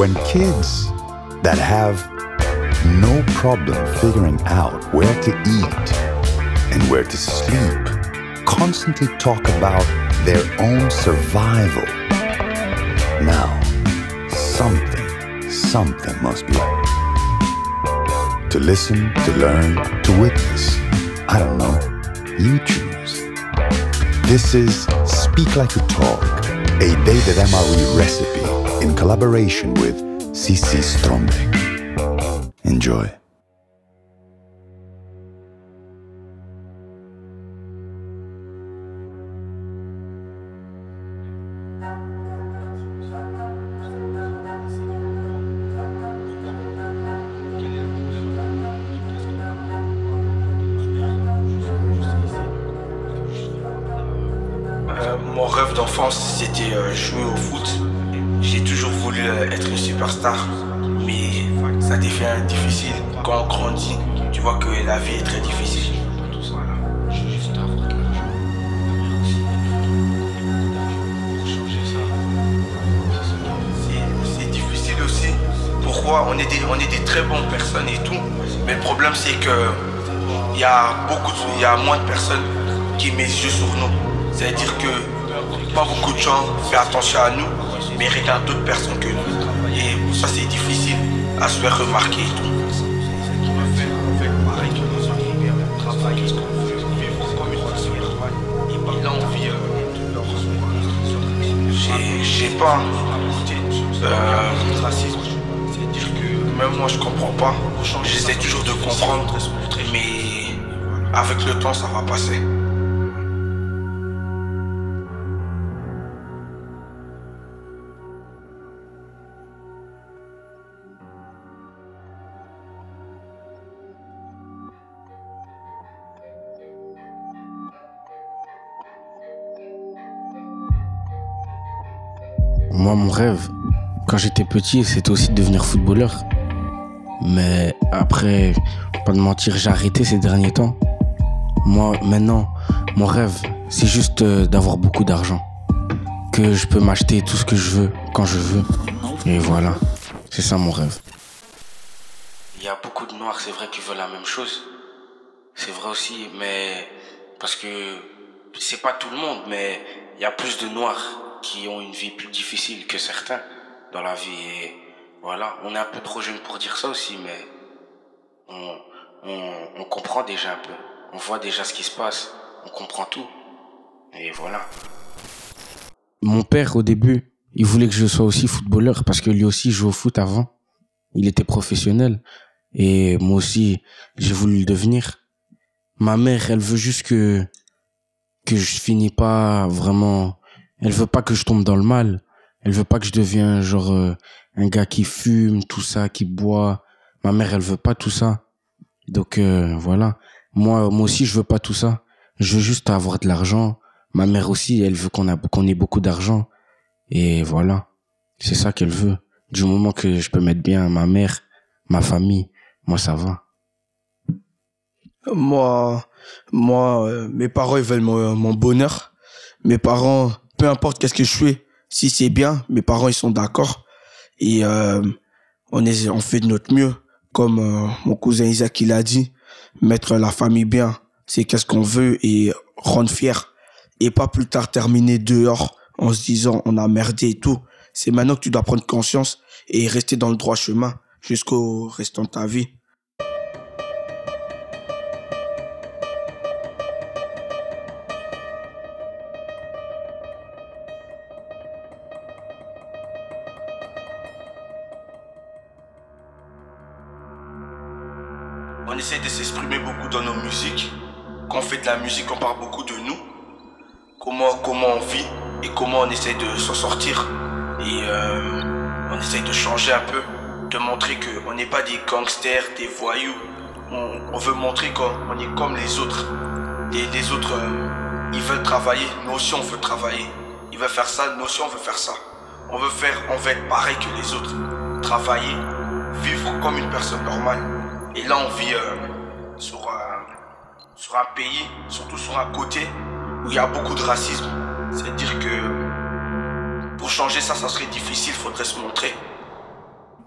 when kids that have no problem figuring out where to eat and where to sleep constantly talk about their own survival. Now, something, something must be to listen, to learn, to witness. I don't know. You choose. This is Speak Like You Talk, a David Emery recipe in collaboration with CC Strombeck. Enjoy. Euh, mon rêve d'enfance, c'était euh, jouer au foot. J'ai toujours voulu euh, être une superstar, mais ça devient difficile quand on grandit. Tu vois que la vie est très difficile. C'est- difficile aussi. Pourquoi on est, des, on est des très bonnes personnes et tout, mais le problème c'est que il y a beaucoup, y a moins de personnes qui mettent les yeux sur nous. C'est-à-dire que pas beaucoup de gens font attention à nous, mais regardent d'autres personnes que nous. Et ça c'est difficile à se faire remarquer et tout. J'ai- J'ai pas euh, c'est-à-dire que même moi je comprends pas. J'essaie toujours de comprendre, mais avec le temps ça va passer. Moi, mon rêve, quand j'étais petit, c'était aussi de devenir footballeur. Mais après, pas de mentir, j'ai arrêté ces derniers temps. Moi, maintenant, mon rêve, c'est juste euh, d'avoir beaucoup d'argent. Que je peux m'acheter tout ce que je veux, quand je veux. Et voilà, c'est ça mon rêve. Il y a beaucoup de noirs, c'est vrai, qui veulent la même chose. C'est vrai aussi, mais parce que c'est pas tout le monde, mais il y a plus de noirs qui ont une vie plus difficile que certains dans la vie. Voilà, on est un peu trop jeune pour dire ça aussi, mais on, on, on comprend déjà un peu. On voit déjà ce qui se passe. On comprend tout. Et voilà. Mon père, au début, il voulait que je sois aussi footballeur parce que lui aussi jouait au foot avant. Il était professionnel. Et moi aussi, j'ai voulu le devenir. Ma mère, elle veut juste que, que je finis pas vraiment, elle veut pas que je tombe dans le mal. Elle veut pas que je devienne genre euh, un gars qui fume, tout ça, qui boit. Ma mère, elle veut pas tout ça. Donc euh, voilà. Moi, moi aussi, je veux pas tout ça. Je veux juste avoir de l'argent. Ma mère aussi, elle veut qu'on ait beaucoup d'argent. Et voilà. C'est ça qu'elle veut. Du moment que je peux mettre bien ma mère, ma famille, moi ça va. Moi, moi, euh, mes parents ils veulent mon bonheur. Mes parents, peu importe qu'est-ce que je fais, si c'est bien, mes parents ils sont d'accord et euh, on est, on fait de notre mieux. Comme euh, mon cousin Isaac il a dit, mettre la famille bien, c'est qu'est-ce qu'on veut et rendre fier. Et pas plus tard terminer dehors en se disant on a merdé et tout. C'est maintenant que tu dois prendre conscience et rester dans le droit chemin jusqu'au restant de ta vie. Essaie de s'exprimer beaucoup dans nos musiques. Quand on fait de la musique, on parle beaucoup de nous. Comment, comment on vit et comment on essaie de s'en sortir. Et euh, on essaie de changer un peu, de montrer qu'on n'est pas des gangsters, des voyous. On, veut montrer qu'on est comme les autres. Les, les autres, euh, ils veulent travailler, nous aussi on veut travailler. Ils veulent faire ça, nous aussi on veut faire ça. On veut faire, on veut être pareil que les autres. Travailler, vivre comme une personne normale. Et là, on vit euh, sur, un, sur un pays, surtout sur un côté où il y a beaucoup de racisme. C'est-à-dire que pour changer ça, ça serait difficile, faudrait se montrer.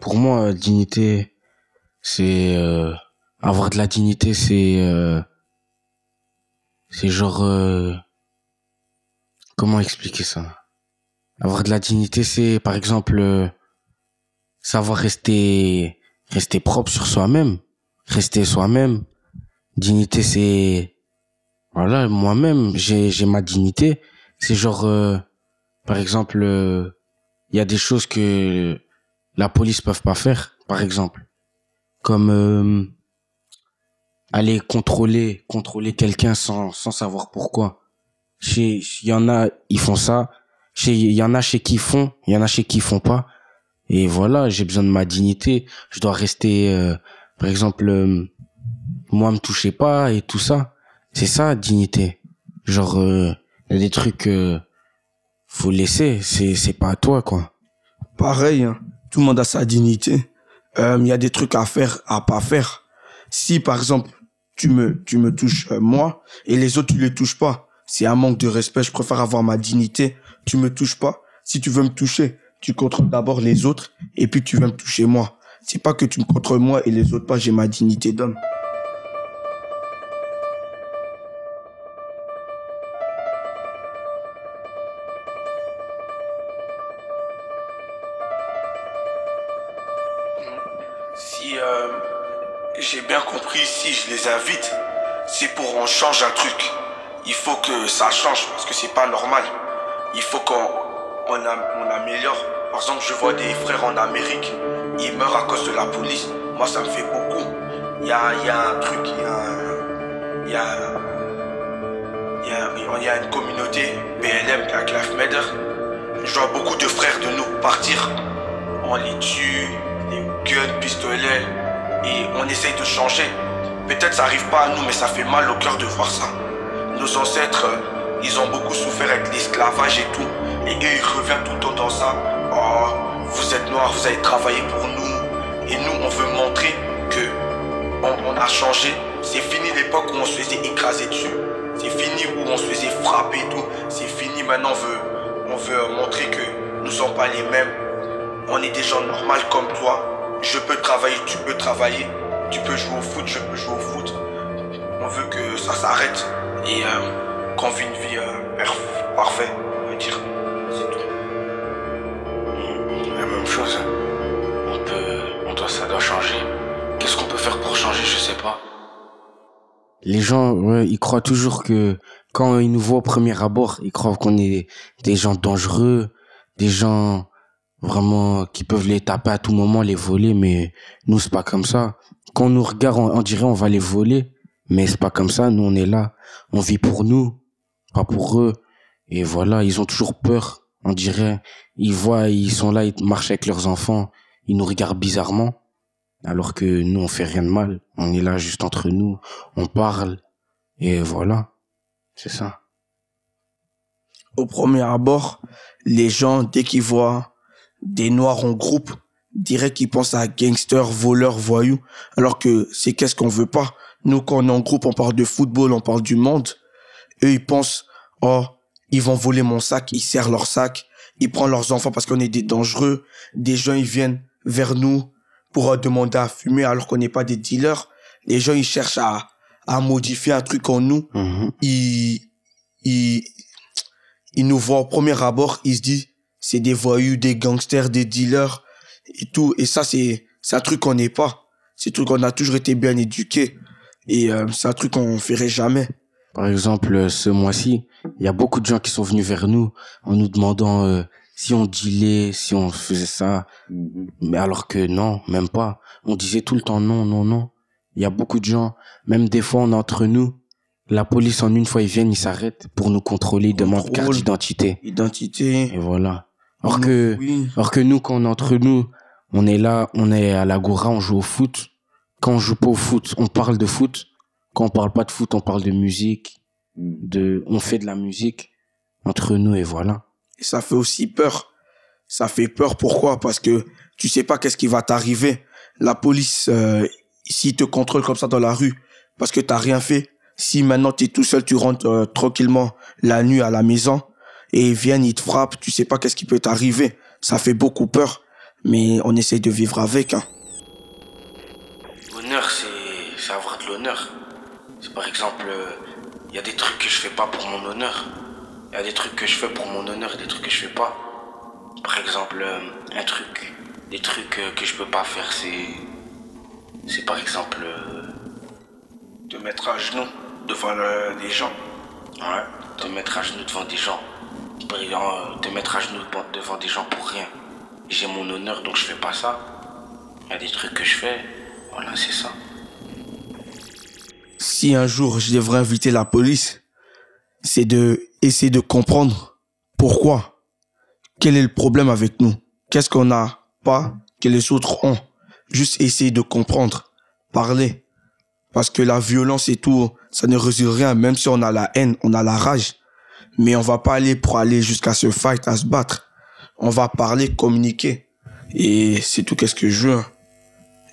pour moi, dignité, c'est euh, avoir de la dignité, c'est euh, c'est genre euh, comment expliquer ça? Avoir de la dignité, c'est par exemple euh, savoir rester rester propre sur soi-même, rester soi-même. Dignité, c'est voilà, moi-même, j'ai j'ai ma dignité. C'est genre euh, par exemple, il y a des choses que la police peuvent pas faire, par exemple, comme euh, aller contrôler contrôler quelqu'un sans sans savoir pourquoi. Chez il y en a ils font ça, chez il y en a chez qui font, il y en a chez qui font pas. Et voilà, j'ai besoin de ma dignité, je dois rester euh, par exemple euh, moi me touchez pas et tout ça. C'est ça dignité. Genre euh, y a des trucs euh, faut laisser, c'est c'est pas à toi quoi. Pareil, hein. tout le monde a sa dignité. Euh, Il y a des trucs à faire, à pas faire. Si par exemple tu me tu me touches euh, moi et les autres tu les touches pas, c'est un manque de respect. Je préfère avoir ma dignité. Tu me touches pas. Si tu veux me toucher, tu contrôles d'abord les autres et puis tu veux me toucher moi. C'est pas que tu me contrôles moi et les autres pas. J'ai ma dignité d'homme. Si euh, j'ai bien compris, si je les invite, c'est pour on change un truc. Il faut que ça change parce que c'est pas normal. Il faut qu'on on améliore. Par exemple, je vois des frères en Amérique, ils meurent à cause de la police. Moi, ça me fait beaucoup. Il y a, il y a un truc, il y a, il y a, il y a, il une communauté BLM, Lives Matter. Je vois beaucoup de frères de nous partir. On les tue, les guns, pistolets, et on essaye de changer. Peut-être ça arrive pas à nous, mais ça fait mal au cœur de voir ça. Nos ancêtres, ils ont beaucoup souffert avec l'esclavage et tout. Et eux, ils reviennent tout le temps dans ça. Oh, vous avez travaillé pour nous. Et nous, on veut montrer que on, a changé. C'est fini l'époque où on se faisait écraser dessus. C'est fini où on se faisait frapper et tout. C'est fini maintenant, on veut, on veut montrer que nous sommes pas les mêmes. On est des gens normaux comme toi. Je peux travailler, tu peux travailler. Tu peux jouer au foot, je peux jouer au foot. On veut que ça s'arrête et euh, qu'on vit une vie euh, parfaite, on veut dire. Je sais pas. Les gens, ils croient toujours que quand ils nous voient au premier abord, ils croient qu'on est des gens dangereux, des gens vraiment qui peuvent les taper à tout moment, les voler, mais nous c'est pas comme ça. Quand on nous regarde, on, on dirait on va les voler, mais c'est pas comme ça. Nous on est là, on vit pour nous, pas pour eux. Et voilà, ils ont toujours peur. On dirait, ils voient, ils sont là, ils marchent avec leurs enfants, ils nous regardent bizarrement, alors que nous on fait rien de mal. On est là juste entre nous, on parle, et voilà, c'est ça. Au premier abord, les gens, dès qu'ils voient des noirs en groupe, diraient qu'ils pensent à gangsters, voleurs, voyous, alors que c'est qu'est-ce qu'on veut pas. Nous, quand on est en groupe, on parle de football, on parle du monde. Eux, ils pensent, oh, ils vont voler mon sac, ils serrent leur sac, ils prennent leurs enfants parce qu'on est des dangereux. Des gens, ils viennent vers nous pour demander à fumer alors qu'on n'est pas des dealers. Les gens, ils cherchent à, à modifier un truc en nous. Mhm. Ils, ils, ils nous voient au premier abord, ils se disent, c'est des voyous, des gangsters, des dealers et tout. Et ça, c'est, c'est un truc qu'on n'est pas. C'est un truc qu'on a toujours été bien éduqué. Et euh, c'est un truc qu'on ferait jamais. Par exemple, euh, ce mois-ci, il y a beaucoup de gens qui sont venus vers nous en nous demandant euh, si on dealait, si on faisait ça. Mais alors que non, même pas. On disait tout le temps non, non, non. Il y a beaucoup de gens, même des fois on est entre nous, la police en une fois ils viennent, ils s'arrêtent pour nous contrôler, ils demandent carte d'identité. Identité. Et voilà. Alors que, Oui. alors que nous, quand on est entre nous, on est là, on est à l'agora, on joue au foot. Quand on joue pas au foot, on parle de foot. Quand on parle pas de foot, on parle de musique. De, on fait de la musique entre nous et voilà. Ça fait aussi peur. Ça fait peur pourquoi? Parce que tu sais pas qu'est-ce qui va t'arriver. La police, euh, s'ils te contrôlent comme ça dans la rue, parce que t'as rien fait. Si maintenant t'es tout seul, tu rentres euh, tranquillement la nuit à la maison et ils viennent, ils te frappent, tu sais pas qu'est-ce qui peut t'arriver. Ça fait beaucoup peur. mais on essaye de vivre avec. Hein. L'honneur, c'est avoir de l'honneur. Par exemple, il y a des trucs que je fais pas pour mon honneur. Il y a des trucs que je fais pour mon honneur et des trucs que je fais pas. Par exemple, un truc, des trucs que je peux pas faire, c'est. C'est par exemple. de mettre à genoux devant les gens. Ouais, te mettre à genoux devant des gens. Exemple, te mettre à genoux devant des gens pour rien. J'ai mon honneur donc je fais pas ça. Il y a des trucs que je fais. Voilà, c'est ça. Si un jour je devrais inviter la police, c'est de essayer de comprendre pourquoi. Quel est le problème avec nous? Qu'est-ce qu'on n'a pas que les autres ont? Juste essayer de comprendre, parler. Parce que la violence et tout, ça ne résout rien, même si on a la haine, on a la rage. Mais on va pas aller pour aller jusqu'à se fight, à se battre. On va parler, communiquer. Et c'est tout qu'est-ce que je veux.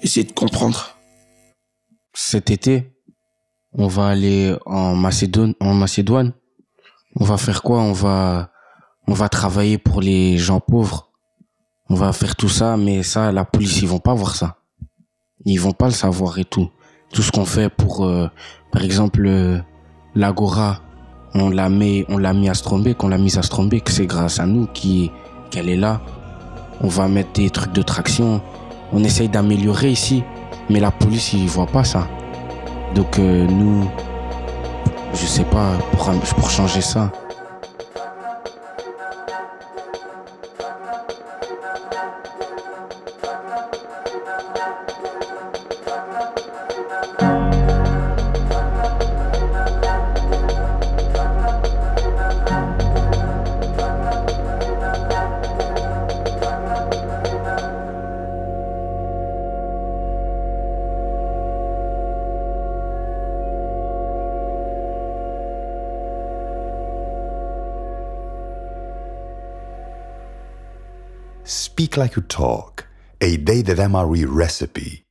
Essayer de comprendre. Cet été, on va aller en Macédoine, en Macédoine. On va faire quoi? On va, on va travailler pour les gens pauvres. On va faire tout ça, mais ça, la police, ils vont pas voir ça. Ils vont pas le savoir et tout. Tout ce qu'on fait pour, euh, par exemple, euh, l'Agora, on l'a mis, on l'a mis à Strombeck, on l'a mis à Strombeck, c'est grâce à nous qui, qu'elle est là. On va mettre des trucs de traction. On essaye d'améliorer ici, mais la police, ils voient pas ça. Donc, euh, nous, je sais pas, pour, pour changer ça, Like You Talk, a Day that MRE recipe